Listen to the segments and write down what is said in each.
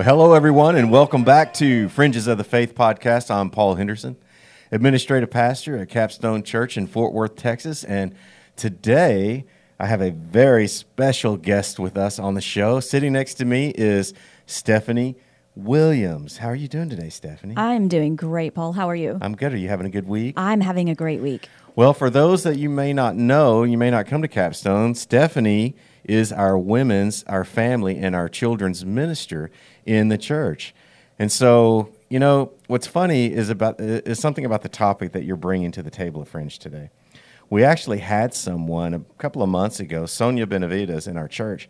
Well, hello, everyone, and welcome back to Fringes of the Faith podcast. I'm Paul Henderson, administrative pastor at Capstone Church in Fort Worth, Texas. And today I have a very special guest with us on the show. Sitting next to me is Stephanie Williams. How are you doing today, Stephanie? I'm doing great, Paul. How are you? I'm good. Are you having a good week? I'm having a great week. Well, for those that you may not know, you may not come to Capstone, Stephanie is our women's, our family, and our children's minister in the church. And so, you know, what's funny is about is something about the topic that you're bringing to the table of Fringe today. We actually had someone a couple of months ago, Sonia Benavides in our church,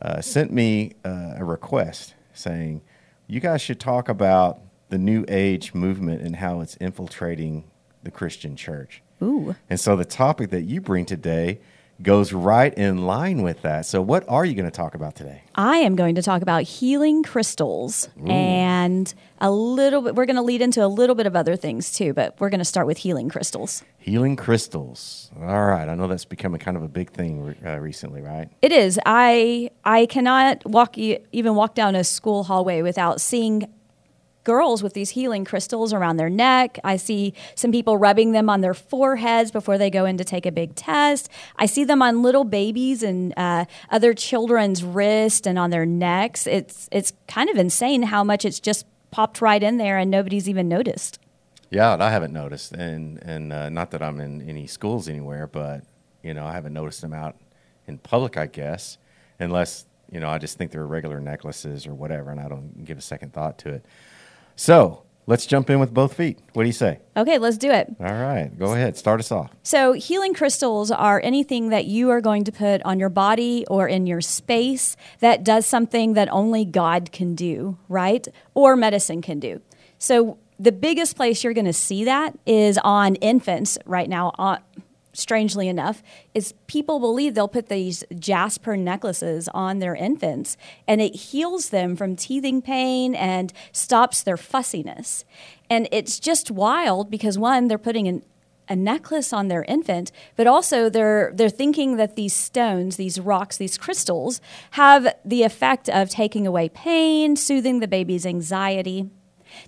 uh, sent me uh, a request saying, "You guys should talk about the New Age movement and how it's infiltrating the Christian church." Ooh. And so the topic that you bring today goes right in line with that. So, what are you going to talk about today? I am going to talk about healing crystals Ooh. and a little bit. We're going to lead into a little bit of other things too, but we're going to start with healing crystals. Healing crystals. All right. I know that's becoming kind of a big thing uh, recently, right? It is. I I cannot walk even walk down a school hallway without seeing girls with these healing crystals around their neck. I see some people rubbing them on their foreheads before they go in to take a big test. I see them on little babies and uh, other children's wrists and on their necks. It's it's kind of insane how much it's just popped right in there and nobody's even noticed. Yeah, I haven't noticed, and and uh, not that I'm in any schools anywhere, but you know I haven't noticed them out in public, I guess, unless you know I just think they're regular necklaces or whatever, and I don't give a second thought to it. So let's jump in with both feet. What do you say? Okay, let's do it. All right, go ahead. Start us off. So, healing crystals are anything that you are going to put on your body or in your space that does something that only God can do, right? Or medicine can do. So, the biggest place you're going to see that is on infants right now. On, strangely enough, is people believe they'll put these jasper necklaces on their infants and it heals them from teething pain and stops their fussiness. And it's just wild because one, they're putting an a necklace on their infant, but also they're they're thinking that these stones, these rocks, these crystals have the effect of taking away pain, soothing the baby's anxiety.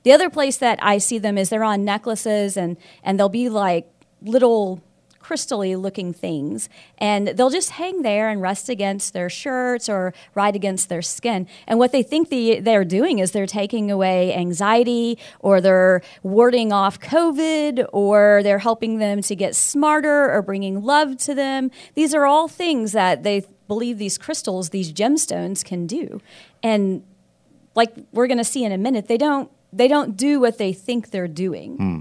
The other place that I see them is they're on necklaces and and they'll be like little crystally looking things. And they'll just hang there and rest against their shirts or right against their skin. And what they think the, they're doing is they're taking away anxiety or they're warding off COVID or they're helping them to get smarter or bringing love to them. These are all things that they believe these crystals, these gemstones can do. And like we're going to see in a minute, they don't they don't do what they think they're doing. Hmm.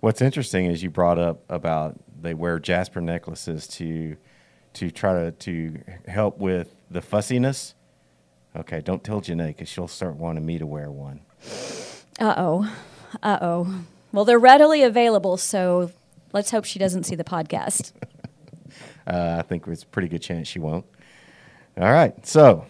What's interesting is you brought up about they wear jasper necklaces to to try to to help with the fussiness. Okay, don't tell Janae because she'll start wanting me to wear one. Uh oh, uh oh. Well, they're readily available, so let's hope she doesn't see the podcast. uh, I think it's a pretty good chance she won't. All right, so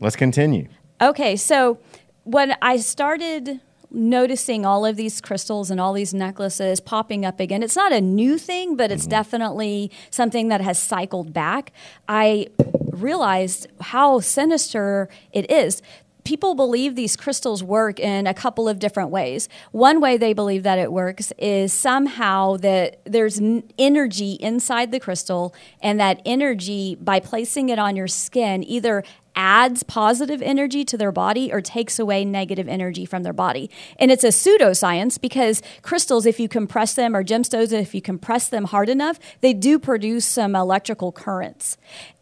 let's continue. Okay, so when I started noticing all of these crystals and all these necklaces popping up again. It's not a new thing, but it's mm-hmm. definitely something that has cycled back. I realized how sinister it is people believe these crystals work in a couple of different ways. One way they believe that it works is somehow that there's energy inside the crystal, and that energy, by placing it on your skin, either adds positive energy to their body or takes away negative energy from their body. And it's a pseudoscience because crystals, if you compress them, or gemstones, if you compress them hard enough, they do produce some electrical currents.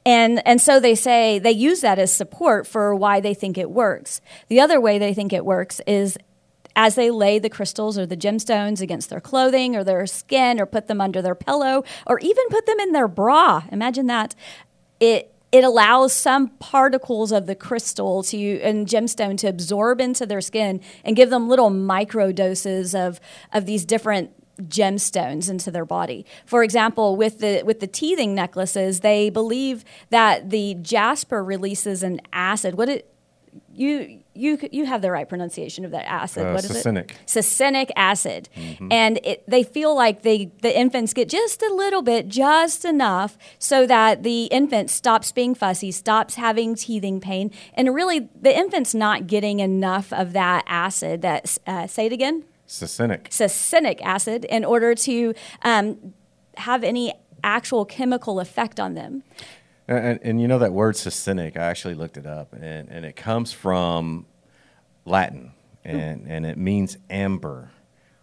And, and so they say they use that as support for why they think it works. The other way they think it works is as they lay the crystals or the gemstones against their clothing or their skin or put them under their pillow or even put them in their bra. Imagine that. It it allows some particles of the crystal to and gemstone to absorb into their skin and give them little micro doses of of these different gemstones into their body. For example, with the with the teething necklaces, they believe that the jasper releases an acid. What it you you you have the right pronunciation of that acid. Uh, what is succinic. it? Succinic acid, and it, they feel like they the infants get just a little bit, just enough, so that the infant stops being fussy, stops having teething pain, and really the infant's not getting enough of that acid. That uh, say it again, Succinic. succinic acid, in order to um, have any actual chemical effect on them. And, and, and you know that word succinic, I actually looked it up, and, and it comes from Latin, and, and it means amber,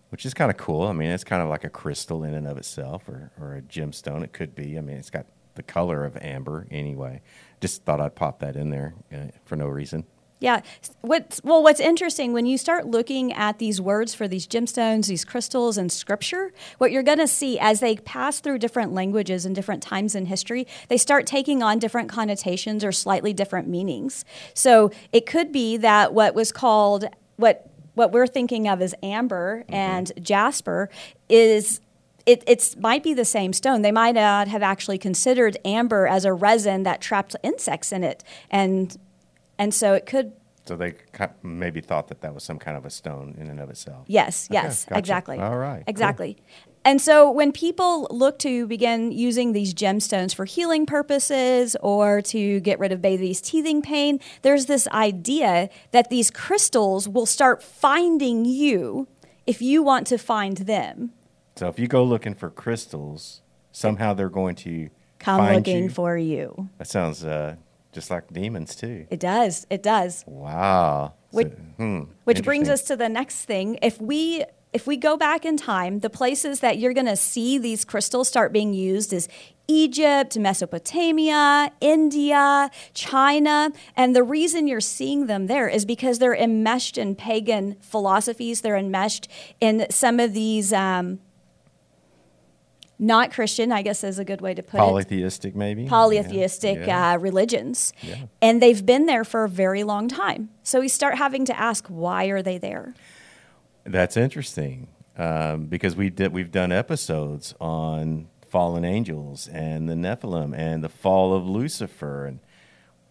which is kind of cool. I mean, it's kind of like a crystal in and of itself, or, or a gemstone. It could be. I mean, it's got the color of amber anyway. Just thought I'd pop that in there uh, for no reason. Yeah. What's well, what's interesting when you start looking at these words for these gemstones, these crystals and Scripture, what you're going to see as they pass through different languages and different times in history, they start taking on different connotations or slightly different meanings. So it could be that what was called what what we're thinking of as amber mm-hmm. and jasper is it it's, might be the same stone. They might not have actually considered amber as a resin that trapped insects in it, and and so it could. So they maybe thought that that was some kind of a stone in and of itself. Yes, Okay, yes, gotcha. exactly. All right, cool. exactly. And so when people look to begin using these gemstones for healing purposes or to get rid of baby's teething pain, there's this idea that these crystals will start finding you if you want to find them. So if you go looking for crystals, somehow they're going to Come find looking you. for you. That sounds uh, just like demons too. It does. It does. Wow. Which- So- hmm, Which brings us to the next thing. If we if we go back in time, the places that you're going to see these crystals start being used is Egypt, Mesopotamia, India, China, and the reason you're seeing them there is because they're enmeshed in pagan philosophies. They're enmeshed in some of these um, not Christian, I guess is a good way to put it polytheistic, maybe polytheistic yeah. Uh, religions, Yeah. and they've been there for a very long time. So we start having to ask, why are they there? That's interesting um, because we did we've done episodes on fallen angels and the Nephilim and the fall of Lucifer, and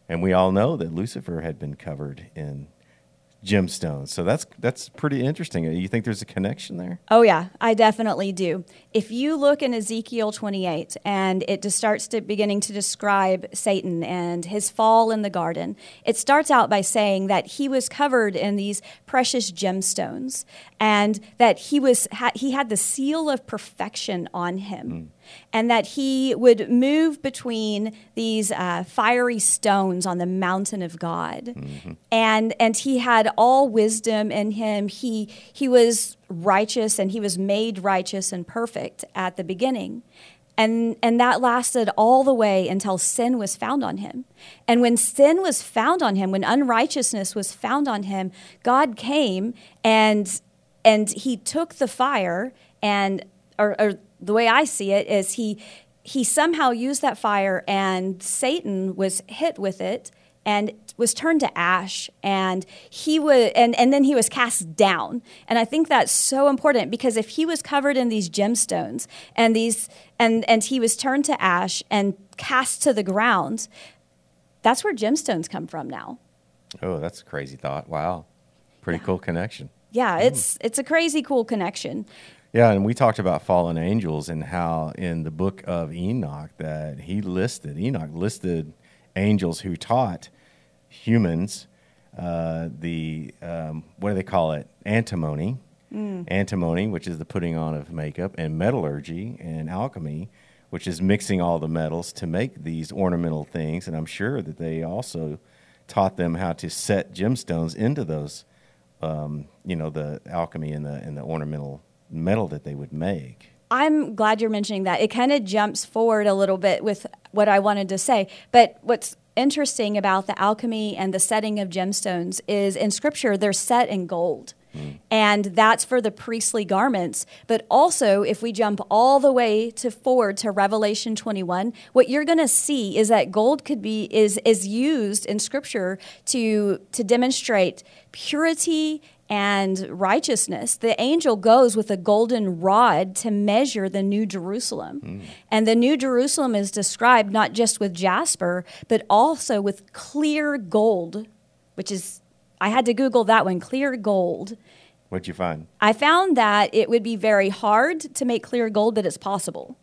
and we all know that Lucifer had been covered in gemstones. So that's that's pretty interesting. You think there's a connection there? Oh yeah, I definitely do. If you look in Ezekiel 28 and it just starts to beginning to describe Satan and his fall in the garden, it starts out by saying that he was covered in these precious gemstones and that he was ha- he had the seal of perfection on him. Mm. And that he would move between these uh, fiery stones on the mountain of God, and and he had all wisdom in him. He he was righteous and he was made righteous and perfect at the beginning. And, and that lasted all the way until sin was found on him. And when sin was found on him, when unrighteousness was found on him, God came and, and he took the fire and, or, or the way I see it is he, he somehow used that fire and Satan was hit with it and was turned to ash and he was and, and then he was cast down. And i think that's so important because if he was covered in these gemstones and these and and he was turned to ash and cast to the ground that's where gemstones come from now. Oh, that's a crazy thought. Wow, pretty cool connection. yeah hmm. it's it's a crazy cool connection Yeah, and we talked about fallen angels and how in the book of Enoch that he listed Enoch listed angels who taught humans uh, the um, what do they call it antimony, antimony, which is the putting on of makeup, and metallurgy and alchemy, which is mixing all the metals to make these ornamental things. And I'm sure that they also taught them how to set gemstones into those um, you know, the alchemy and the and the ornamental metal that they would make. I'm glad you're mentioning that. It kind of jumps forward a little bit with what I wanted to say. But what's interesting about the alchemy and the setting of gemstones is in scripture, they're set in gold. Hmm. And that's for the priestly garments. But also, if we jump all the way to forward to Revelation 21, what you're going to see is that gold could be is is used in Scripture to to demonstrate purity and righteousness. The angel goes with a golden rod to measure the New Jerusalem. And the New Jerusalem is described not just with jasper, but also with clear gold, which is I had to Google that one, clear gold. What'd you find? I found that it would be very hard to make clear gold, but it's possible.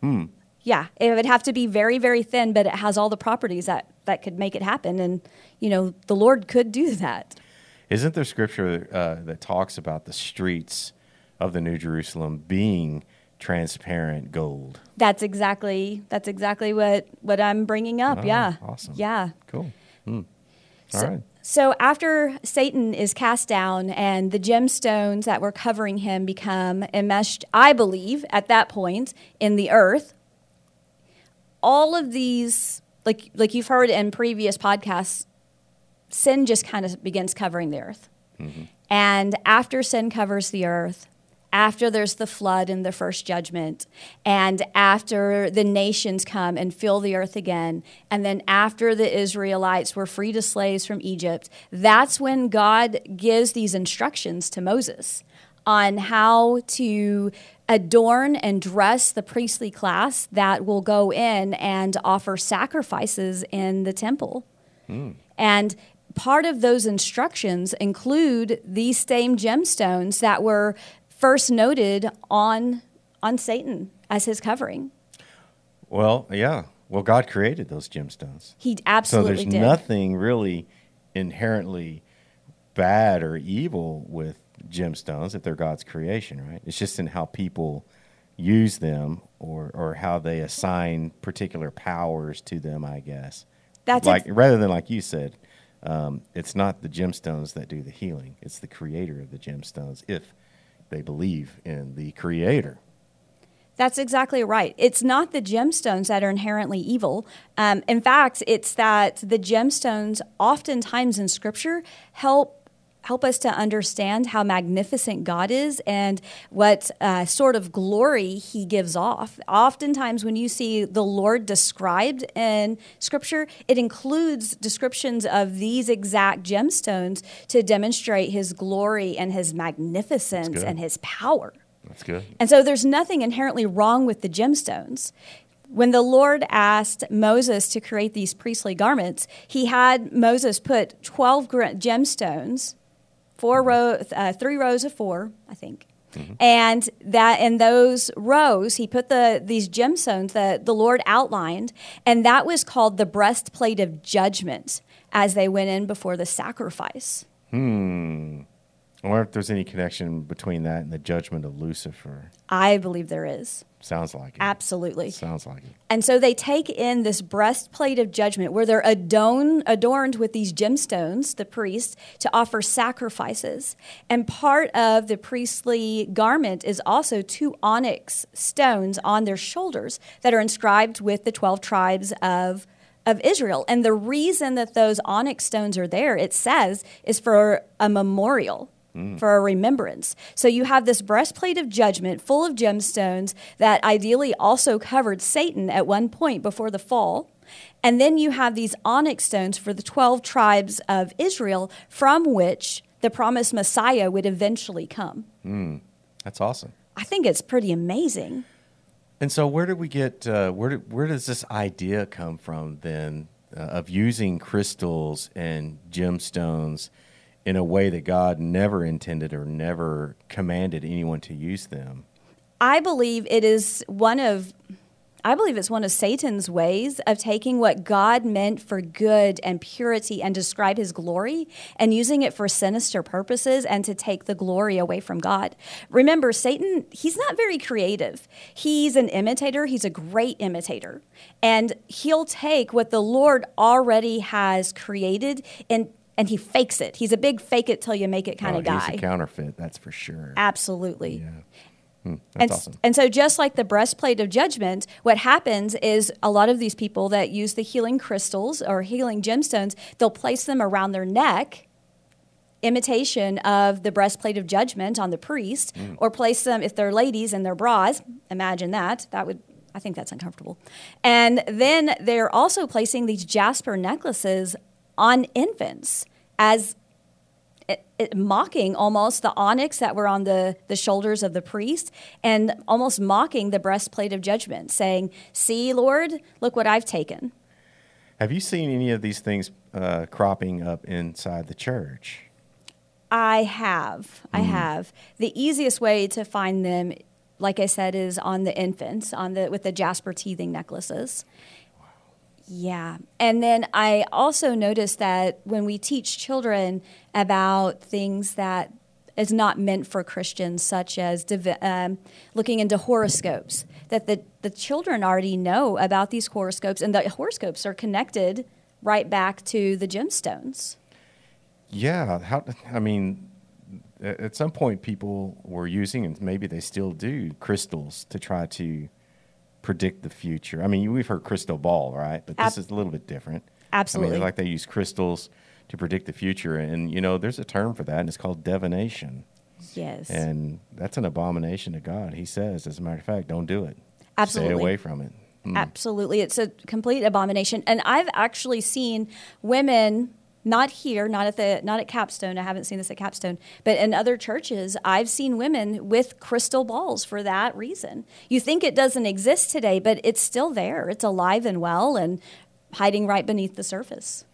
Hmm. Yeah, it would have to be very, very thin, but it has all the properties that, that could make it happen. And, you know, the Lord could do that. Isn't there scripture uh, that talks about the streets of the New Jerusalem being transparent gold? That's exactly that's exactly what what I'm bringing up. Oh, yeah. awesome. Yeah. Cool. Hmm. All So, right. so after Satan is cast down and the gemstones that were covering him become enmeshed, I believe, at that point in the earth, all of these, like like you've heard in previous podcasts, sin just kind of begins covering the earth. Mm-hmm. And after sin covers the earth, after there's the flood and the first judgment, and after the nations come and fill the earth again, and then after the Israelites were freed as slaves from Egypt, that's when God gives these instructions to Moses on how to adorn and dress the priestly class that will go in and offer sacrifices in the temple. Mm. And part of those instructions include these same gemstones that were first noted on on Satan as his covering. Well, yeah. Well, God created those gemstones. He absolutely So there's did. nothing really inherently bad or evil with gemstones if they're God's creation, right? It's just in how people use them or, or how they assign particular powers to them, I guess. That's like ex- rather than like you said, um, it's not the gemstones that do the healing; it's the creator of the gemstones. If they believe in the creator, That's exactly right. It's not the gemstones that are inherently evil. Um, in fact, it's that the gemstones, oftentimes in Scripture, help help us to understand how magnificent God is and what uh, sort of glory He gives off. Oftentimes, when you see the Lord described in Scripture, it includes descriptions of these exact gemstones to demonstrate His glory and His magnificence and His power. that's good. And so there's nothing inherently wrong with the gemstones. When the Lord asked Moses to create these priestly garments, he had Moses put 12 gemstones, four row, uh, three rows of four, I think. And that in those rows, he put the these gemstones that the Lord outlined, and that was called the breastplate of judgment as they went in before the sacrifice. Hmm. I wonder if there's any connection between that and the judgment of Lucifer. I believe there is. Sounds like it. Absolutely. Sounds like it. And so they take in this breastplate of judgment where they're adorned, adorned with these gemstones, the priests, to offer sacrifices. And part of the priestly garment is also two onyx stones on their shoulders that are inscribed with the 12 tribes of, of Israel. And the reason that those onyx stones are there, it says, is for a memorial for a remembrance. So you have this breastplate of judgment full of gemstones that ideally also covered Satan at one point before the fall. And then you have these onyx stones for the 12 tribes of Israel from which the promised Messiah would eventually come. Mm. That's awesome. I think it's pretty amazing. And so, where did we get? Uh, where did, where does this idea come from then uh, of using crystals and gemstones in a way that God never intended or never commanded anyone to use them? I believe it is one of I believe it's one of Satan's ways of taking what God meant for good and purity and describe his glory and using it for sinister purposes and to take the glory away from God. Remember, Satan, he's not very creative. He's an imitator, he's a great imitator. And he'll take what the Lord already has created and and he fakes it. He's a big fake it till you make it kind Oh, of guy. He's a counterfeit, that's for sure. Absolutely. Yeah. Hmm, that's And, awesome. and so, just like the breastplate of judgment, what happens is a lot of these people that use the healing crystals or healing gemstones, they'll place them around their neck, imitation of the breastplate of judgment on the priest, Mm. or place them, if they're ladies, in their bras. Imagine that. That would. I think that's uncomfortable. And then they're also placing these jasper necklaces on infants as it, it, mocking almost the onyx that were on the, the shoulders of the priest and almost mocking the breastplate of judgment, saying, See, Lord, look what I've taken. Have you seen any of these things uh, cropping up inside the church? I have. I mm-hmm. have. The easiest way to find them, like I said, is on the infants, on the with the jasper teething necklaces. Yeah. And then I also noticed that when we teach children about things that is not meant for Christians, such as divi- um, looking into horoscopes, that the, the children already know about these horoscopes, and the horoscopes are connected right back to the gemstones. Yeah, how? I mean, at some point, people were using, and maybe they still do, crystals to try to predict the future. I mean, we've heard crystal ball, right? But this Ab- is a little bit different. Absolutely. I mean, like they use crystals to predict the future, and you know, there's a term for that, and it's called divination, Yes. and that's an abomination to God. He says, as a matter of fact, don't do it. Absolutely. Stay away from it. Mm. Absolutely. It's a complete abomination. And I've actually seen women not here, not at the not at Capstone. I haven't seen this at Capstone, but in other churches, I've seen women with crystal balls for that reason. You think it doesn't exist today, but it's still there. It's alive and well and hiding right beneath the surface.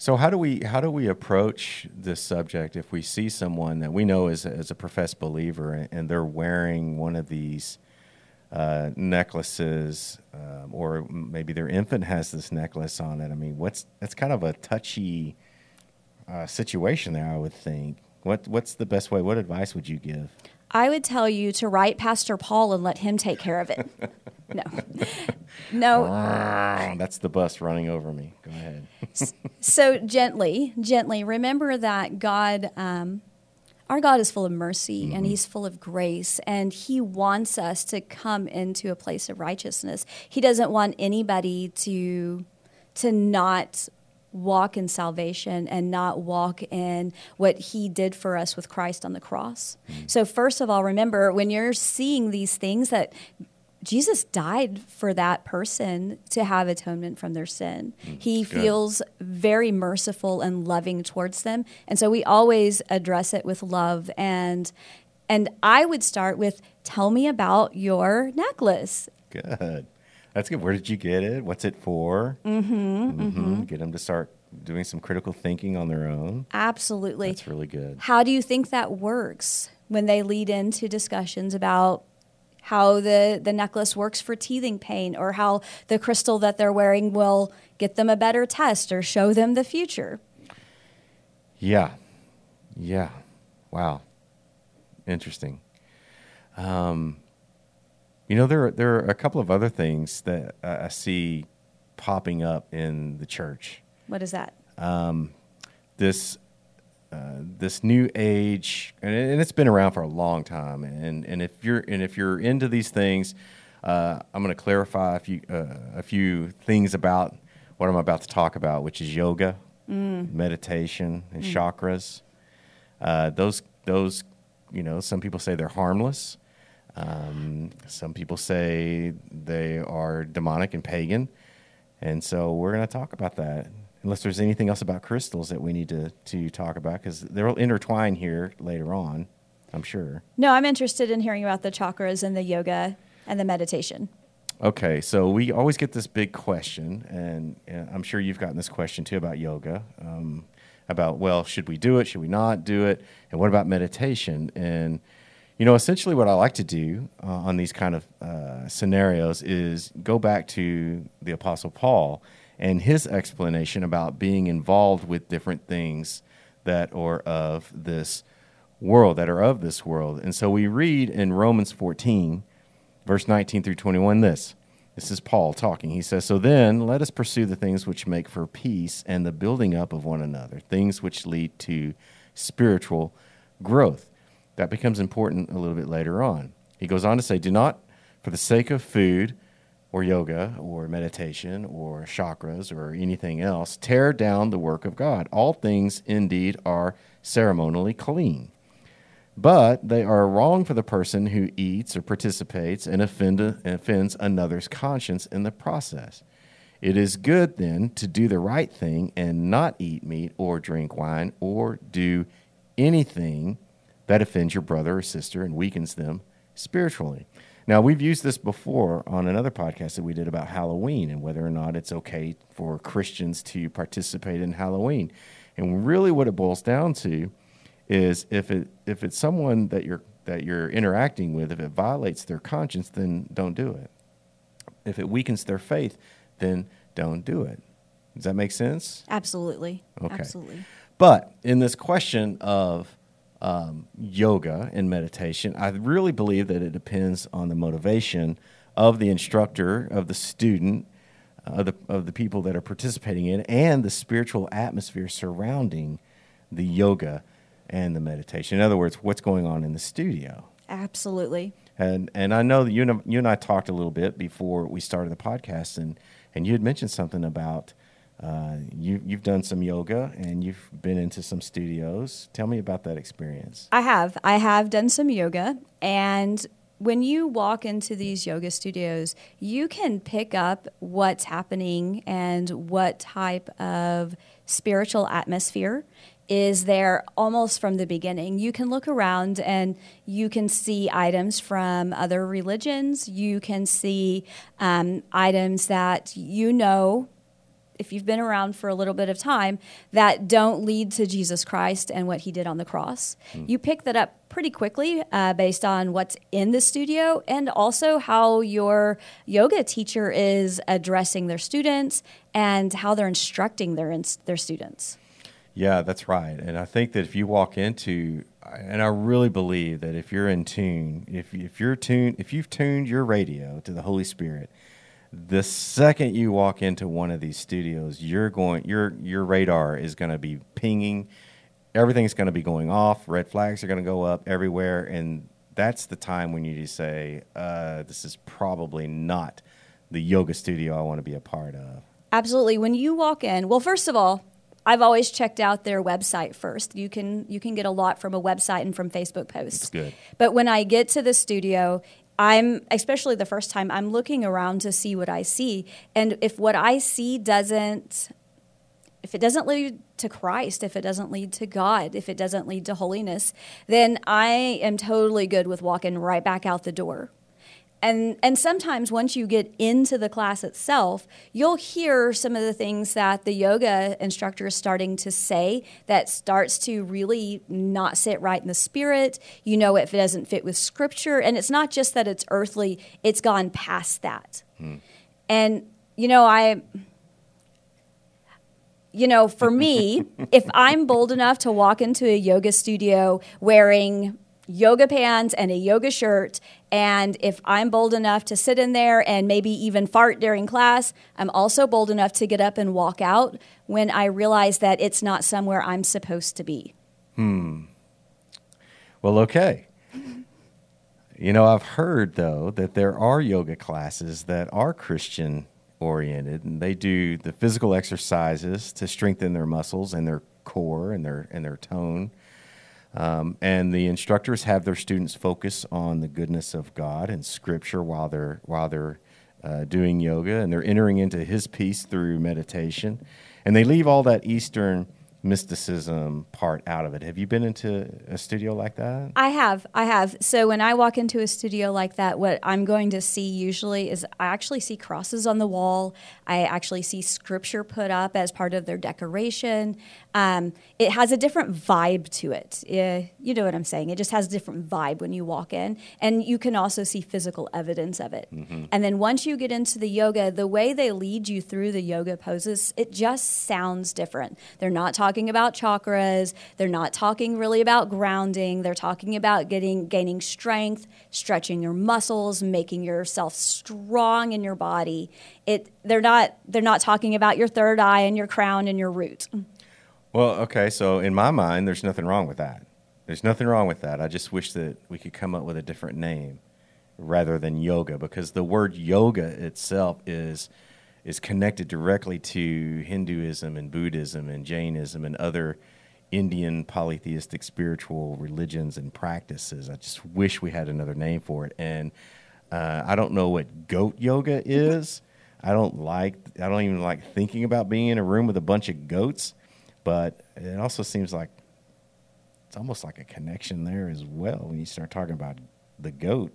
So how do we how do we approach this subject if we see someone that we know is as a professed believer and, and they're wearing one of these uh, necklaces, um, or maybe their infant has this necklace on it? I mean, what's that's kind of a touchy uh, situation there. I would think. What what's the best way? What advice would you give? I would tell you to write Pastor Paul and let him take care of it. no. No, That's the bus running over me. Go ahead. so gently, gently, remember that God, um, our God is full of mercy and mm-hmm. He's full of grace, and He wants us to come into a place of righteousness. He doesn't want anybody to to not walk in salvation and not walk in what he did for us with Christ on the cross. Mm. So first of all remember when you're seeing these things that Jesus died for that person to have atonement from their sin. Mm, he good. feels very merciful and loving towards them. And so we always address it with love and and I would start with tell me about your necklace. Good. That's good. Where did you get it? What's it for? Mm-hmm. mm-hmm. mm-hmm. Get them to start doing some critical thinking on their own. Absolutely. That's really good. How do you think that works when they lead into discussions about how the, the necklace works for teething pain or how the crystal that they're wearing will get them a better test or show them the future? Yeah. Yeah. Wow. Interesting. Um, you know, there are, there are a couple of other things that I I see popping up in the church. What is that? This uh, this new age, and, it- and it's been around for a long time. And and if you're and if you're into these things, uh, I'm going to clarify a few uh, a few things about what I'm about to talk about, which is yoga, meditation, and chakras. Uh, those those you know, some people say they're harmless. Um, some people say they are demonic and pagan. And so we're going to talk about that. Unless there's anything else about crystals that we need to, to talk about, because they'll intertwine here later on, I'm sure. No, I'm interested in hearing about the chakras and the yoga and the meditation. Okay, so we always get this big question, and uh, I'm sure you've gotten this question too about yoga. Um, about, well, should we do it? Should we not do it? And what about meditation? And, you know, essentially what I like to do uh, on these kind of uh, scenarios is go back to the Apostle Paul and his explanation about being involved with different things that are of this world, that are of this world. And so we read in Romans 14, verse 19 through 21 this. This is paul talking. He says so then let us pursue the things which make for peace and the building up of one another things which lead to spiritual growth. That becomes important a little bit later on. He goes on to say do not for the sake of food or yoga or meditation or chakras or anything else tear down the work of god all things indeed are ceremonially clean but they are wrong for the person who eats or participates and offend, offends another's conscience in the process. It is good then to do the right thing and not eat meat or drink wine or do anything that offends your brother or sister and weakens them spiritually. Now, we've used this before on another podcast that we did about Halloween and whether or not it's okay for Christians to participate in Halloween. And really, what it boils down to is if it if it's someone that you're that you're interacting with, if it violates their conscience, then don't do it. If it weakens their faith, then don't do it. Does that make sense? Absolutely. Okay. Absolutely. But in this question of um, yoga and meditation, I really believe that it depends on the motivation of the instructor, of the student, uh, of the of the people that are participating in, and the spiritual atmosphere surrounding the yoga and the meditation. In other words, what's going on in the studio. Absolutely. And and I know that you and, you and I talked a little bit before we started the podcast, and and you had mentioned something about uh, you you've done some yoga and you've been into some studios. Tell me about that experience. I have. I have done some yoga. And when you walk into these yoga studios, you can pick up what's happening and what type of spiritual atmosphere is there almost from the beginning. You can look around and you can see items from other religions. You can see um, items that you know if you've been around for a little bit of time, that don't lead to Jesus Christ and what he did on the cross. Mm. You pick that up pretty quickly uh, based on what's in the studio and also how your yoga teacher is addressing their students and how they're instructing their, their students. Yeah, that's right. And I think that if you walk into, and I really believe that if you're in tune, if, if you're tuned, if you've tuned your radio to the Holy Spirit, the second you walk into one of these studios, you're going your your radar is going to be pinging. Everything's going to be going off. Red flags are going to go up everywhere, and that's the time when you just say, uh, "This is probably not the yoga studio I want to be a part of." Absolutely. When you walk in, well, first of all, I've always checked out their website first. You can you can get a lot from a website and from Facebook posts. That's good. But when I get to the studio, I'm especially the first time I'm looking around to see what I see, and if what I see doesn't, if it doesn't lead to Christ, if it doesn't lead to God, if it doesn't lead to holiness, then I am totally good with walking right back out the door and and sometimes once you get into the class itself you'll hear some of the things that the yoga instructor is starting to say that starts to really not sit right in the spirit. You know if it doesn't fit with scripture. And it's not just that it's earthly it's gone past that. Hmm. and you know i you know for me if i'm bold enough to walk into a yoga studio wearing yoga pants and a yoga shirt. And if I'm bold enough to sit in there and maybe even fart during class, I'm also bold enough to get up and walk out when I realize that it's not somewhere I'm supposed to be. Hmm. Well, okay. You know, I've heard though that there are yoga classes that are Christian oriented and they do the physical exercises to strengthen their muscles and their core and their and their tone um, and the instructors have their students focus on the goodness of God and Scripture while they're while they're uh, doing yoga, and they're entering into His peace through meditation, and they leave all that Eastern mysticism part out of it. Have you been into a studio like that? I have. I have. So when I walk into a studio like that, what I'm going to see usually is I actually see crosses on the wall. I actually see scripture put up as part of their decoration. Um, it has a different vibe to it. You know what I'm saying? It just has a different vibe when you walk in. And you can also see physical evidence of it. Mm-hmm. And then once you get into the yoga, the way they lead you through the yoga poses, it just sounds different. They're not talking talking about chakras. They're not talking really about grounding. They're talking about getting gaining strength, stretching your muscles, making yourself strong in your body. It they're not they're not talking about your third eye and your crown and your root. Well, okay, so in my mind there's nothing wrong with that. There's nothing wrong with that. I just wish that we could come up with a different name rather than yoga because the word yoga itself is is connected directly to Hinduism and Buddhism and Jainism and other Indian polytheistic spiritual religions and practices. I just wish we had another name for it. And uh, I don't know what goat yoga is. I don't like. I don't even like thinking about being in a room with a bunch of goats. But it also seems like it's almost like a connection there as well when you start talking about the goat.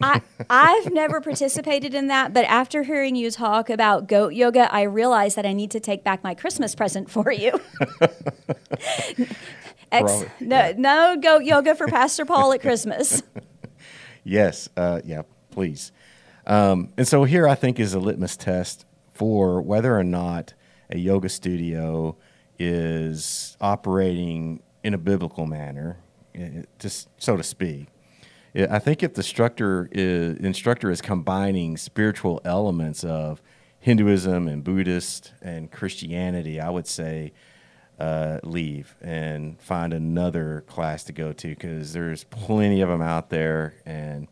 I, I've never participated in that, but after hearing you talk about goat yoga, I realized that I need to take back my Christmas present for you. Ex- no, yeah. no goat yoga for Pastor Paul at Christmas. Yes, uh, yeah, please. Um, and so here I think is a litmus test for whether or not a yoga studio is operating in a biblical manner, eh, just so to speak. I think if the instructor is, instructor is combining spiritual elements of Hinduism and Buddhist and Christianity, I would say uh, leave and find another class to go to because there's plenty of them out there. And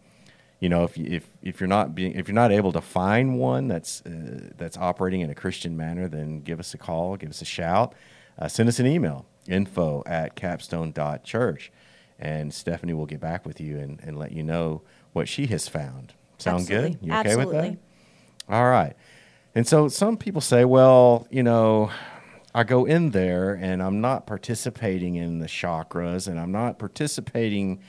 you know, if you, if if you're not being if you're not able to find one that's uh, that's operating in a Christian manner, then give us a call, give us a shout, uh, send us an email info at capstone.church and Stephanie will get back with you and, and let you know what she has found. Sound Absolutely. good? You okay with that? All right. And so some people say, well, you know, I go in there and I'm not participating in the chakras and I'm not participating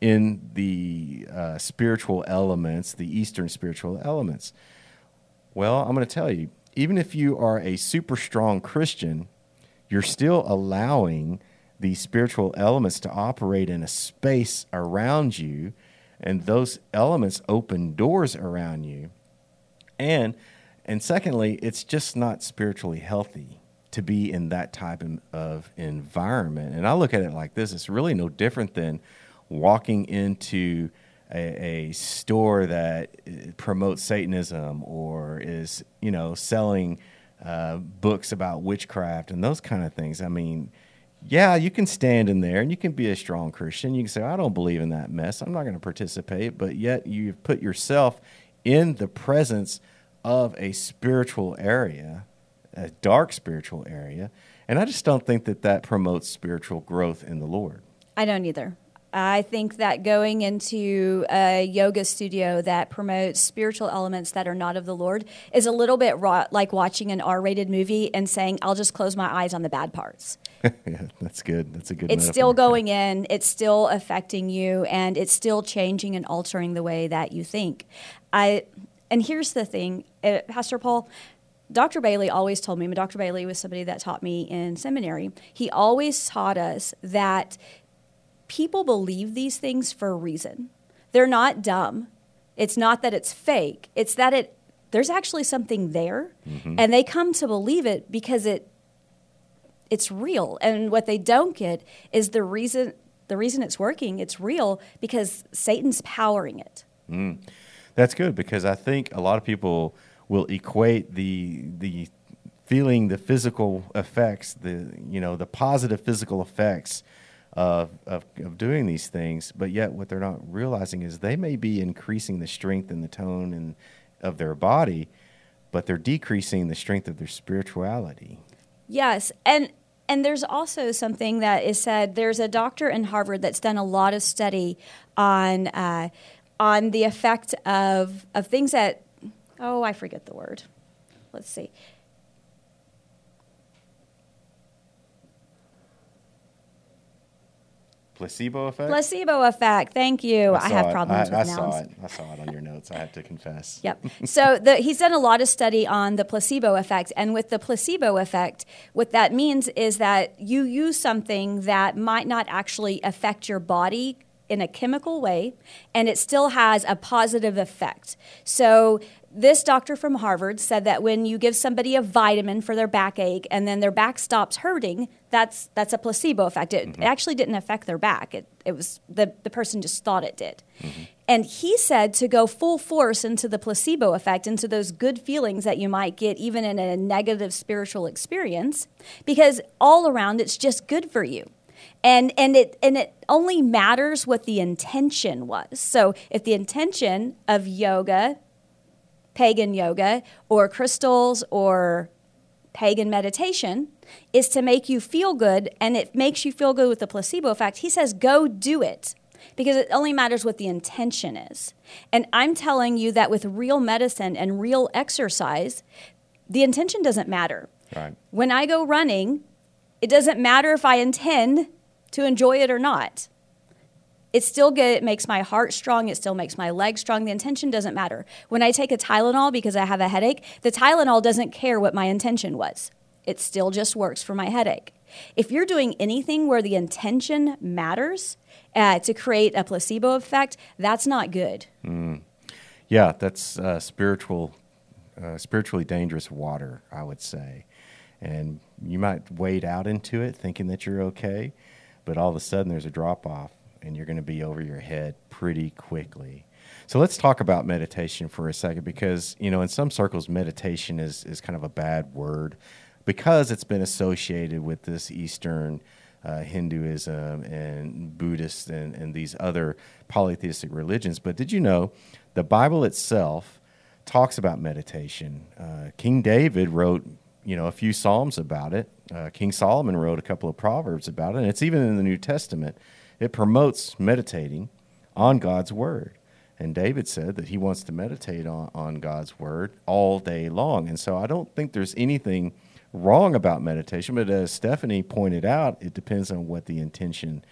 in the uh, spiritual elements, the Eastern spiritual elements. Well, I'm going to tell you, even if you are a super strong Christian, you're still allowing these spiritual elements to operate in a space around you, and those elements open doors around you. And and secondly, it's just not spiritually healthy to be in that type of- of environment. And I look at it like this: it's really no different than walking into a, a store that uh, promotes Satanism or is you know selling uh, books about witchcraft and those kind of things. I mean, yeah, you can stand in there and you can be a strong Christian. You can say, I don't believe in that mess. I'm not going to participate. But yet you've put yourself in the presence of a spiritual area, a dark spiritual area. And I just don't think that that promotes spiritual growth in the Lord. I don't either. I think that going into a yoga studio that promotes spiritual elements that are not of the Lord is a little bit like watching an R rated movie and saying, I'll just close my eyes on the bad parts. yeah, that's good. That's a good It's metaphor. still going in, it's still affecting you, and it's still changing and altering the way that you think. I, and here's the thing, uh, Pastor Paul, Dr. Bailey always told me, Dr. Bailey was somebody that taught me in seminary. He always taught us that people believe these things for a reason. They're not dumb. It's not that it's fake. It's that it there's actually something there and they come to believe it because it it's real. And what they don't get is the reason the reason it's working, it's real because Satan's powering it. Mm. That's good because I think a lot of people will equate the the feeling the physical effects, the you know the positive physical effects of, of of doing these things, but yet what they're not realizing is they may be increasing the strength and the tone and of their body, but they're decreasing the strength of their spirituality. Yes, and and there's also something that is said. There's a doctor in Harvard that's done a lot of study on uh, on the effect of of things that oh I forget the word. Let's see. Placebo effect. Placebo effect. Thank you. I, saw have it. problems I, with I nouns. saw it. I saw it on your notes. I have to confess. Yep. So the, he's done a lot of study on the placebo effect. And with the placebo effect, what that means is that you use something that might not actually affect your body in a chemical way, and it still has a positive effect. So this doctor from Harvard said that when you give somebody a vitamin for their backache and then their back stops hurting, that's that's a placebo effect. It, it mm-hmm. actually didn't affect their back. It, it was the, the person just thought it did. Mm-hmm. And he said to go full force into the placebo effect, into those good feelings that you might get even in a negative spiritual experience, because all around it's just good for you. And, and it and it only matters what the intention was. So if the intention of yoga pagan yoga or crystals or pagan meditation is to make you feel good and it makes you feel good with the placebo effect. He says, go do it because it only matters what the intention is. And I'm telling you that with real medicine and real exercise, the intention doesn't matter. Right. When I go running, it doesn't matter if I intend to enjoy it or not. It still get, it makes my heart strong. It still makes my legs strong. The intention doesn't matter. When I take a Tylenol because I have a headache, the Tylenol doesn't care what my intention was. It still just works for my headache. If you're doing anything where the intention matters uh, to create a placebo effect, that's not good. Yeah, that's uh, spiritual, uh, spiritually dangerous water, I would say. And you might wade out into it thinking that you're okay, but all of a sudden there's a drop off and you're going to be over your head pretty quickly. So let's talk about meditation for a second because, you know, in some circles, meditation is, is kind of a bad word because it's been associated with this Eastern uh, Hinduism and Buddhist and, and these other polytheistic religions. But did you know the Bible itself talks about meditation? Uh, King David wrote, you know, a few psalms about it. Uh, King Solomon wrote a couple of proverbs about it, and it's even in the New Testament. It promotes meditating on God's word. And David said that he wants to meditate on, on God's word all day long. And so I don't think there's anything wrong about meditation, but as Stephanie pointed out, it depends on what the intention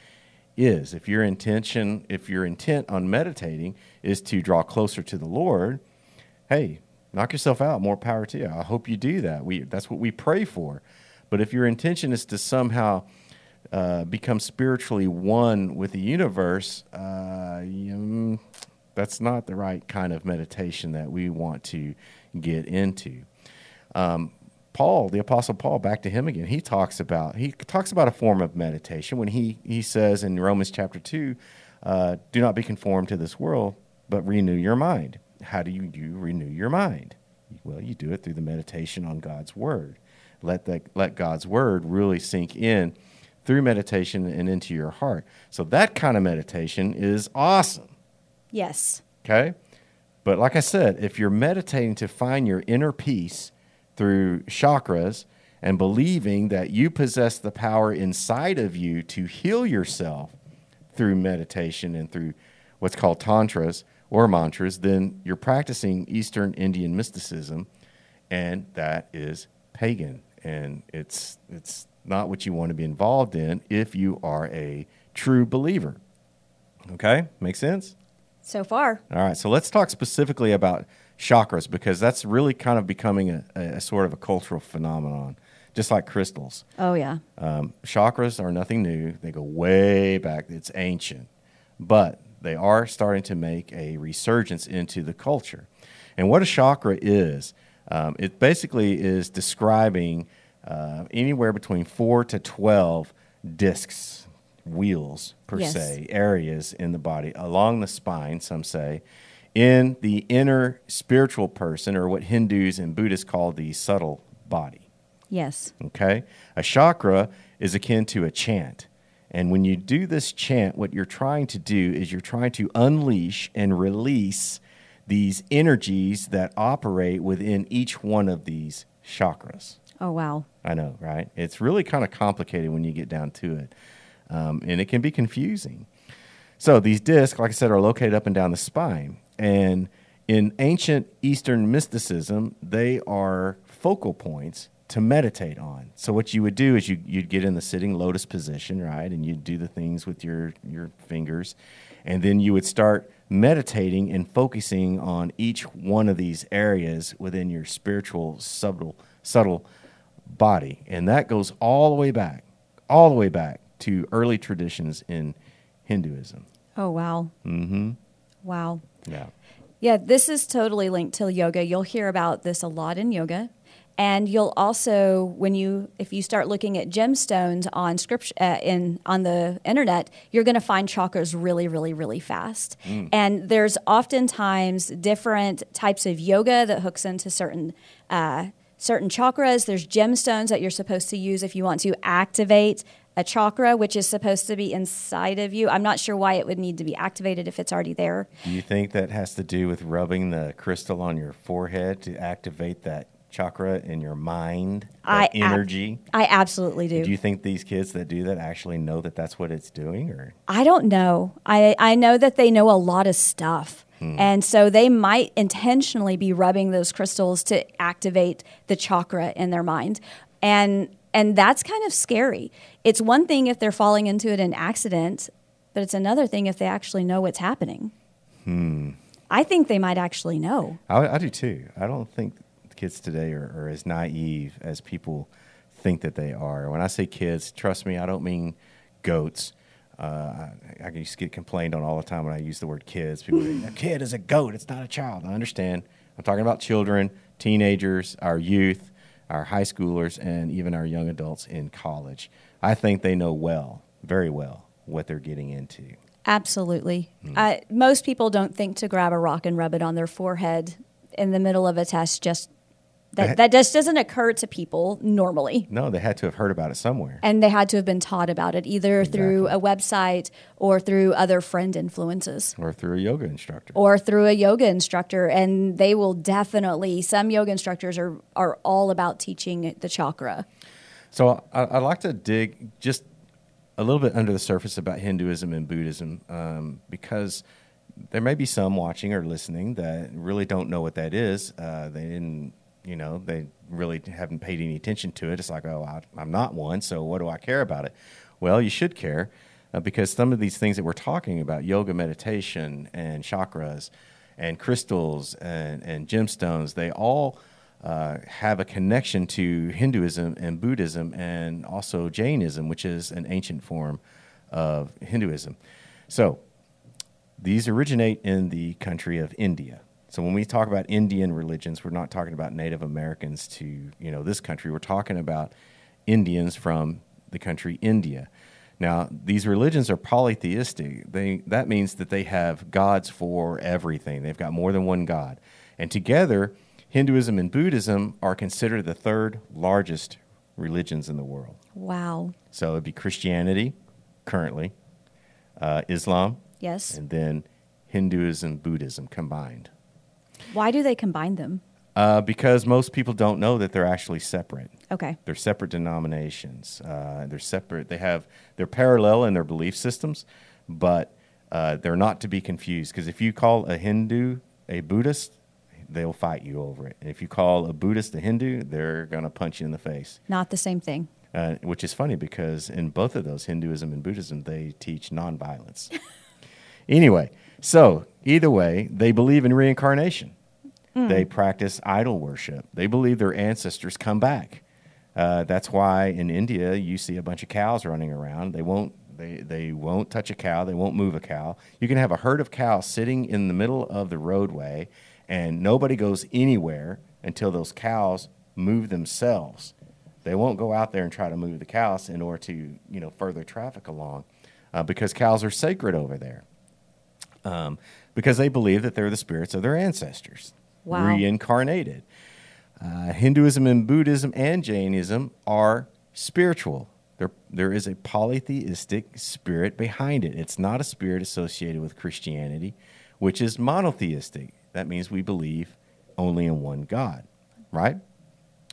is. If your intention, if your intent on meditating is to draw closer to the Lord, hey, knock yourself out. More power to you. I hope you do that. We that's what we pray for. But if your intention is to somehow uh, become spiritually one with the universe, uh, you, that's not the right kind of meditation that we want to get into. Um, Paul, the apostle Paul, back to him again. He talks about he talks about a form of meditation when he he says in Romans chapter two, uh, "Do not be conformed to this world, but renew your mind." How do you, you renew your mind? Well, you do it through the meditation on God's word. Let the let God's word really sink in through meditation and into your heart. So that kind of meditation is awesome. Yes. Okay? But like I said, if you're meditating to find your inner peace through chakras and believing that you possess the power inside of you to heal yourself through meditation and through what's called tantras or mantras, then you're practicing Eastern Indian mysticism, and that is pagan. And it's, it's not what you want to be involved in if you are a true believer. Okay? Make sense? So far. All right, so let's talk specifically about chakras because that's really kind of becoming a, a sort of a cultural phenomenon, just like crystals. Oh, yeah. Um, chakras are nothing new, they go way back, it's ancient, but they are starting to make a resurgence into the culture. And what a chakra is, um, it basically is describing uh, anywhere between four to 12 discs, wheels per Yes. se, areas in the body along the spine, some say, in the inner spiritual person, or what Hindus and Buddhists call the subtle body. Yes. Okay? A chakra is akin to a chant. And when you do this chant, what you're trying to do is you're trying to unleash and release these energies that operate within each one of these chakras. Oh, wow. I know, right? It's really kind of complicated when you get down to it. Um, and it can be confusing. So these discs, like I said, are located up and down the spine. And in ancient Eastern mysticism, they are focal points to meditate on. So what you would do is you, you'd get in the sitting lotus position, right? And you'd do the things with your, your fingers. And then you would start meditating and focusing on each one of these areas within your spiritual subtle subtle body. And that goes all the way back, all the way back to early traditions in Hinduism. Oh, wow. Mm-hmm. Wow. Yeah. Yeah, this is totally linked to yoga. You'll hear about this a lot in yoga. And you'll also, when you, if you start looking at gemstones on scripture, uh, in on the internet, you're going to find chakras really, really, really fast. And there's oftentimes different types of yoga that hooks into certain uh, certain chakras. There's gemstones that you're supposed to use if you want to activate a chakra, which is supposed to be inside of you. I'm not sure why it would need to be activated if it's already there. Do you think that has to do with rubbing the crystal on your forehead to activate that chakra in your mind, I that ab- energy? I absolutely do. do you think these kids that do that actually know that that's what it's doing, or I don't know. I, I know that they know a lot of stuff. And so they might intentionally be rubbing those crystals to activate the chakra in their mind. And and that's kind of scary. It's one thing if they're falling into it in accident, but it's another thing if they actually know what's happening. Hmm. I think they might actually know. I, I do too. I don't think kids today are, are as naive as people think that they are. When I say kids, trust me, I don't mean goats. Uh, I, I used to get complained on all the time when I use the word kids. People say, a kid is a goat, it's not a child. I understand. I'm talking about children, teenagers, our youth, our high schoolers, and even our young adults in college. I think they know well, very well, what they're getting into. Absolutely. Mm. Uh, most people don't think to grab a rock and rub it on their forehead in the middle of a test just that, that just doesn't occur to people normally. No, they had to have heard about it somewhere. And they had to have been taught about it either exactly. through a website or through other friend influences. Or through a yoga instructor. Or through a yoga instructor. And they will definitely, some yoga instructors are, are all about teaching the chakra. So I, would like to dig just a little bit under the surface about Hinduism and Buddhism um, because there may be some watching or listening that really don't know what that is. Uh, they didn't you know, they really haven't paid any attention to it. It's like, oh, I, am not one, so what do I care about it? Well, you should care uh, because some of these things that we're talking about, yoga meditation and chakras and crystals and, and gemstones, they all uh, have a connection to Hinduism and Buddhism and also Jainism, which is an ancient form of Hinduism. So these originate in the country of India. So when we talk about Indian religions, we're not talking about Native Americans to you know this country. We're talking about Indians from the country India. Now these religions are polytheistic. They, that means that they have gods for everything. They've got more than one god, and together, Hinduism and Buddhism are considered the third largest religions in the world. Wow! So it'd be Christianity currently, uh, Islam, yes, and then Hinduism, Buddhism combined. Why do they combine them? Uh, because most people don't know that they're actually separate. Okay. They're separate denominations. Uh, they're separate. They have they're parallel in their belief systems, but uh, they're not to be confused. Because if you call a Hindu a Buddhist, they'll fight you over it. And if you call a Buddhist a Hindu, they're going to punch you in the face. Not the same thing. Uh, which is funny because in both of those, Hinduism and Buddhism, they teach nonviolence. anyway, so either way, they believe in reincarnation. Mm. They practice idol worship. They believe their ancestors come back. Uh, that's why in India you see a bunch of cows running around. They won't they, they won't touch a cow. They won't move a cow. You can have a herd of cows sitting in the middle of the roadway, and nobody goes anywhere until those cows move themselves. They won't go out there and try to move the cows in order to you know further traffic along, uh, because cows are sacred over there. Um, because they believe that they're the spirits of their ancestors wow. reincarnated. Uh, Hinduism and Buddhism and Jainism are spiritual. There, there is a polytheistic spirit behind it. It's not a spirit associated with Christianity, which is monotheistic. That means we believe only in one God, right?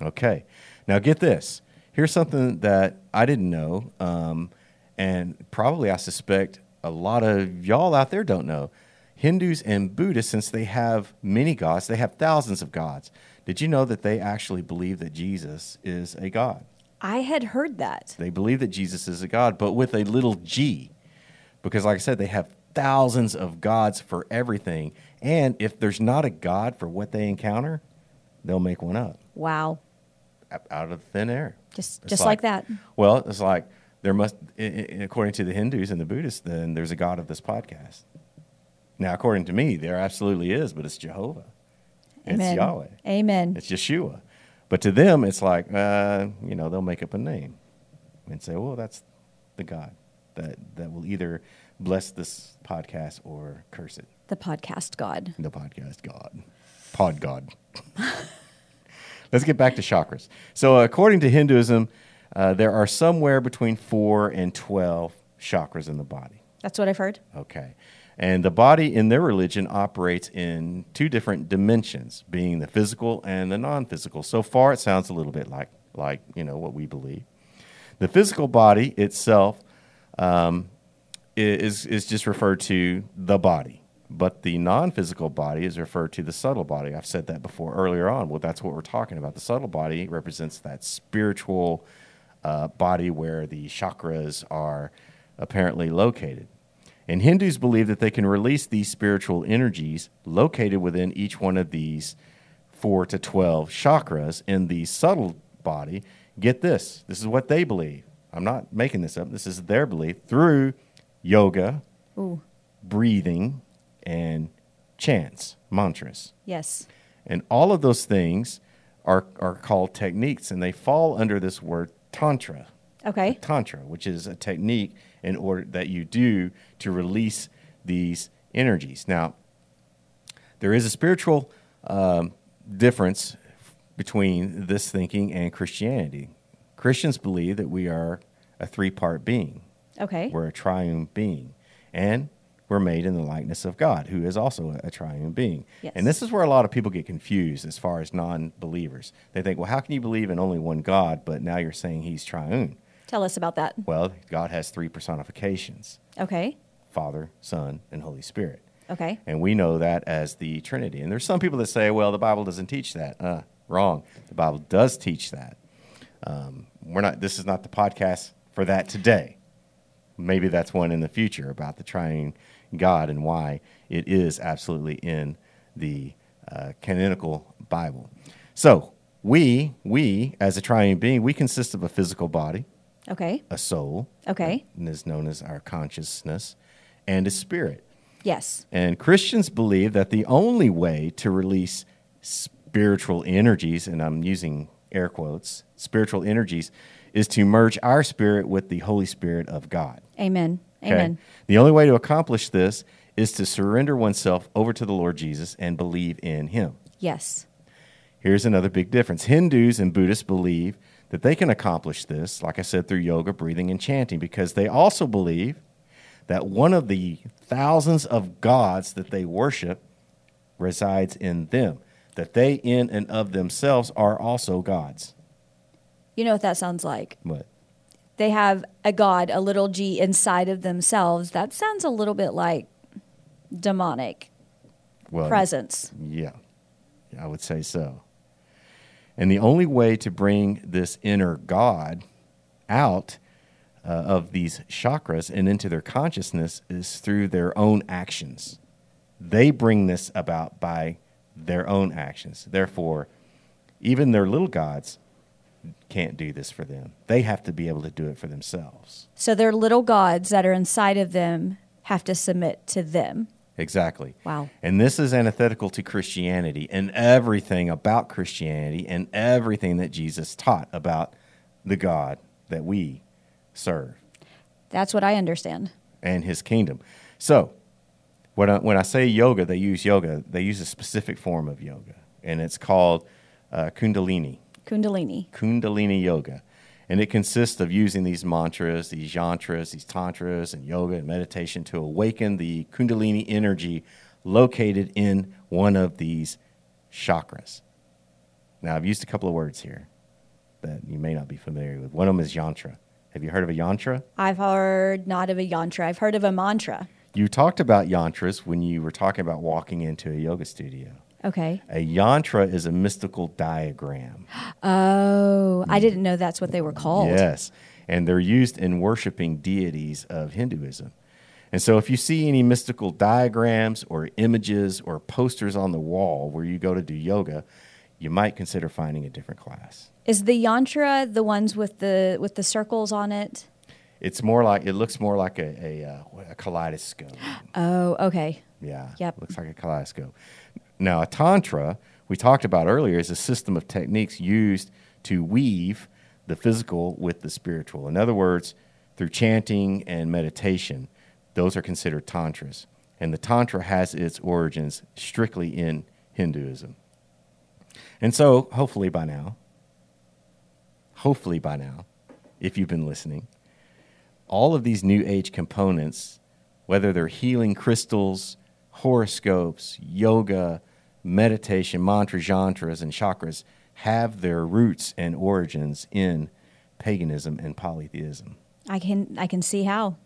Okay. Now, get this. Here's something that I didn't know, um, and probably I suspect a lot of y'all out there don't know. Hindus and Buddhists, since they have many gods, they have thousands of gods. Did you know that they actually believe that Jesus is a God? I had heard that. They believe that Jesus is a God, but with a little g. Because, like I said, they have thousands of gods for everything. And if there's not a God for what they encounter, they'll make one up. Wow. Out of thin air. Just, just like, like that. Well, it's like there must, according to the Hindus and the Buddhists, then there's a God of this podcast. Now, according to me, there absolutely is, but it's Jehovah. Amen. It's Yahweh. Amen. It's Yeshua. But to them, it's like, uh, you know, they'll make up a name and say, well, that's the God that, that will either bless this podcast or curse it. The podcast God. The podcast God. Pod God. Let's get back to chakras. So, according to Hinduism, uh, there are somewhere between four and 12 chakras in the body. That's what I've heard. Okay. And the body in their religion operates in two different dimensions, being the physical and the non-physical. So far, it sounds a little bit like like you know what we believe. The physical body itself um, is is just referred to the body, but the non-physical body is referred to the subtle body. I've said that before earlier on. Well, that's what we're talking about. The subtle body represents that spiritual uh, body where the chakras are apparently located. And Hindus believe that they can release these spiritual energies located within each one of these 4 to 12 chakras in the subtle body. Get this. This is what they believe. I'm not making this up. This is their belief through yoga, Ooh, breathing, and chants, mantras. yes. And all of those things are, are called techniques, and they fall under this word tantra. Okay. Tantra, which is a technique in order that you do to release these energies. Now, there is a spiritual um, difference between this thinking and Christianity. Christians believe that we are a three part being. Okay. We're a triune being. And we're made in the likeness of God, who is also a, triune being. Yes. And this is where a lot of people get confused as far as non believers. They think, well, how can you believe in only one God, but now you're saying he's triune? Tell us about that. Well, God has three personifications Okay. Father, Son, and Holy Spirit. Okay. And we know that as the Trinity. And there's some people that say, well, the Bible doesn't teach that. Uh, wrong. The Bible does teach that. Um, we're not. This is not the podcast for that today. Maybe that's one in the future about the triune God and why it is absolutely in the uh, canonical Bible. So we, we as a triune being, we consist of a physical body, Okay. a soul, Okay. and is known as our consciousness, and a spirit. Yes. And Christians believe that the only way to release spiritual energies, and I'm using air quotes, spiritual energies, is to merge our spirit with the Holy Spirit of God. Amen. okay? Amen. The only way to accomplish this is to surrender oneself over to the Lord Jesus and believe in Him. Yes. Here's another big difference Hindus and Buddhists believe that they can accomplish this, like I said, through yoga, breathing, and chanting, because they also believe that one of the thousands of gods that they worship resides in them, that they, in and of themselves, are also gods. You know what that sounds like? What? They have a god, a little g inside of themselves. That sounds a little bit like demonic Well, presence. Yeah, I would say so. And the only way to bring this inner God out uh, of these chakras and into their consciousness is through their own actions. They bring this about by their own actions. Therefore, even their little gods can't do this for them. They have to be able to do it for themselves. So their little gods that are inside of them have to submit to them. Exactly. Wow. And this is antithetical to Christianity and everything about Christianity and everything that Jesus taught about the God that we serve That's what I understand. and his kingdom. So, when I, when I say yoga, they use yoga, they use a specific form of yoga, and it's called uh, Kundalini. Kundalini. Kundalini Yoga. And it consists of using these mantras, these yantras, these tantras, and yoga and meditation to awaken the Kundalini energy located in one of these chakras. Now, I've used a couple of words here that you may not be familiar with. One of them is yantra. Have you heard of a yantra? I've heard not of a yantra. I've heard of a mantra. You talked about yantras when you were talking about walking into a yoga studio. Okay. A yantra is a mystical diagram. Oh, I didn't know that's what they were called. Yes. And they're used in worshiping deities of Hinduism. And so if you see any mystical diagrams or images or posters on the wall where you go to do yoga, you might consider finding a different class. Is the yantra the ones with the with the circles on it? It's more like it looks more like a a, uh, a kaleidoscope. Oh, okay. Yeah. Yep. Looks like a kaleidoscope. Now, a tantra we talked about earlier is a system of techniques used to weave the physical with the spiritual. In other words, through chanting and meditation, those are considered tantras. And the tantra has its origins strictly in Hinduism. And so, hopefully by now, hopefully by now, if you've been listening, all of these new age components, whether they're healing crystals, horoscopes, yoga, meditation, mantras, yantras, and chakras, have their roots and origins in paganism and polytheism. I can I can see how.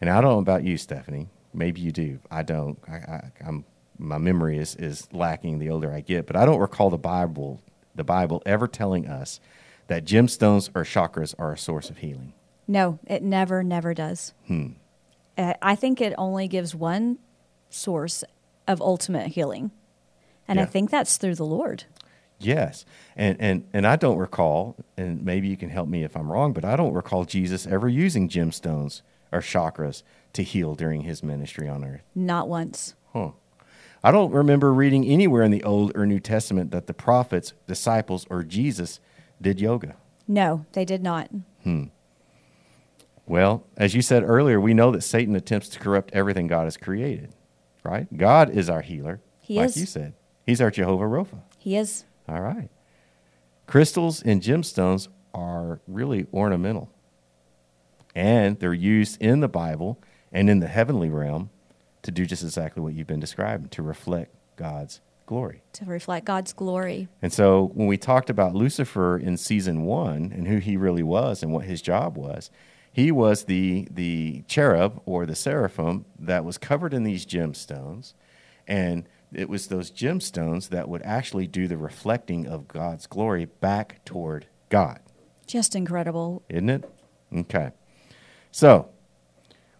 And I don't know about you, Stephanie. Maybe you do. I don't. I, I, I'm my memory is is lacking the older I get, but I don't recall the Bible the Bible ever telling us that gemstones or chakras are a source of healing. No, it never never does. uh, I think it only gives one source of ultimate healing. And I think that's through the Lord. Yes. And, and, and I don't recall, and maybe you can help me if I'm wrong, but I don't recall Jesus ever using gemstones or chakras to heal during his ministry on earth. Not once. Huh. I don't remember reading anywhere in the Old or New Testament that the prophets, disciples, or Jesus did yoga. No, they did not. Hmm. Well, as you said earlier, we know that Satan attempts to corrupt everything God has created, right? God is our healer, He like is. you said. He's our Jehovah Rapha. He is. All right. Crystals and gemstones are really ornamental, and they're used in the Bible and in the heavenly realm to do just exactly what you've been describing to reflect God's glory. To reflect God's glory. And so when we talked about Lucifer in season one and who he really was and what his job was, he was the the cherub or the seraphim that was covered in these gemstones, and it was those gemstones that would actually do the reflecting of God's glory back toward God, Just incredible. isn't it? Okay. So,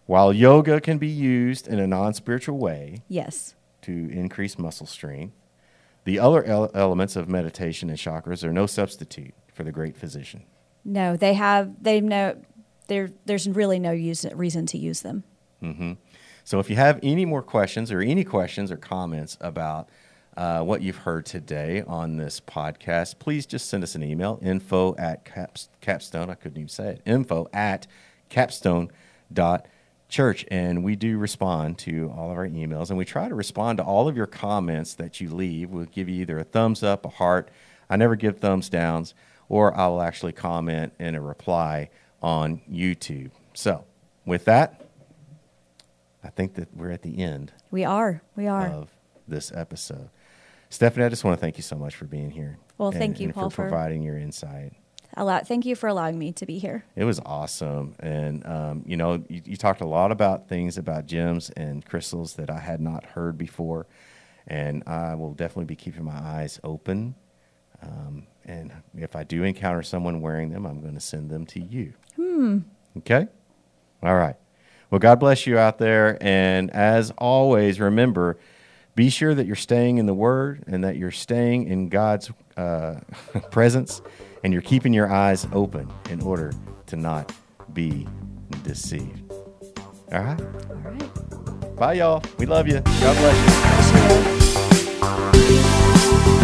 while yoga can be used in a non-spiritual way, Yes. to increase muscle strength. The other ele- elements of meditation and chakras are no substitute for the great physician. No, they have, they know, there, there's really no use, reason to use them. So if you have any more questions or any questions or comments about uh, what you've heard today on this podcast, please just send us an email info at caps, capstone. I couldn't even say it. Info at capstone dot church. And we do respond to all of our emails and we try to respond to all of your comments that you leave. We'll give you either a thumbs up, a heart. I never give thumbs downs, or I will actually comment in a reply on YouTube. So with that, I think that we're at the end We are. We are. of this episode. Stephanie, I just want to thank you so much for being here. Well, and- thank you, Paul, for for- providing your insight. Allow, thank you for allowing me to be here. It was awesome, and um, you know, you, you talked a lot about things about gems and crystals that I had not heard before, and I will definitely be keeping my eyes open. Um, and if I do encounter someone wearing them, I'm going to send them to you. Hmm. Okay. All right. Well, God bless you out there, and as always, remember. Be sure that you're staying in the Word and that you're staying in God's uh, presence and you're keeping your eyes open in order to not be deceived. All right. All right. Bye, y'all. We love you. God bless you. Bless you.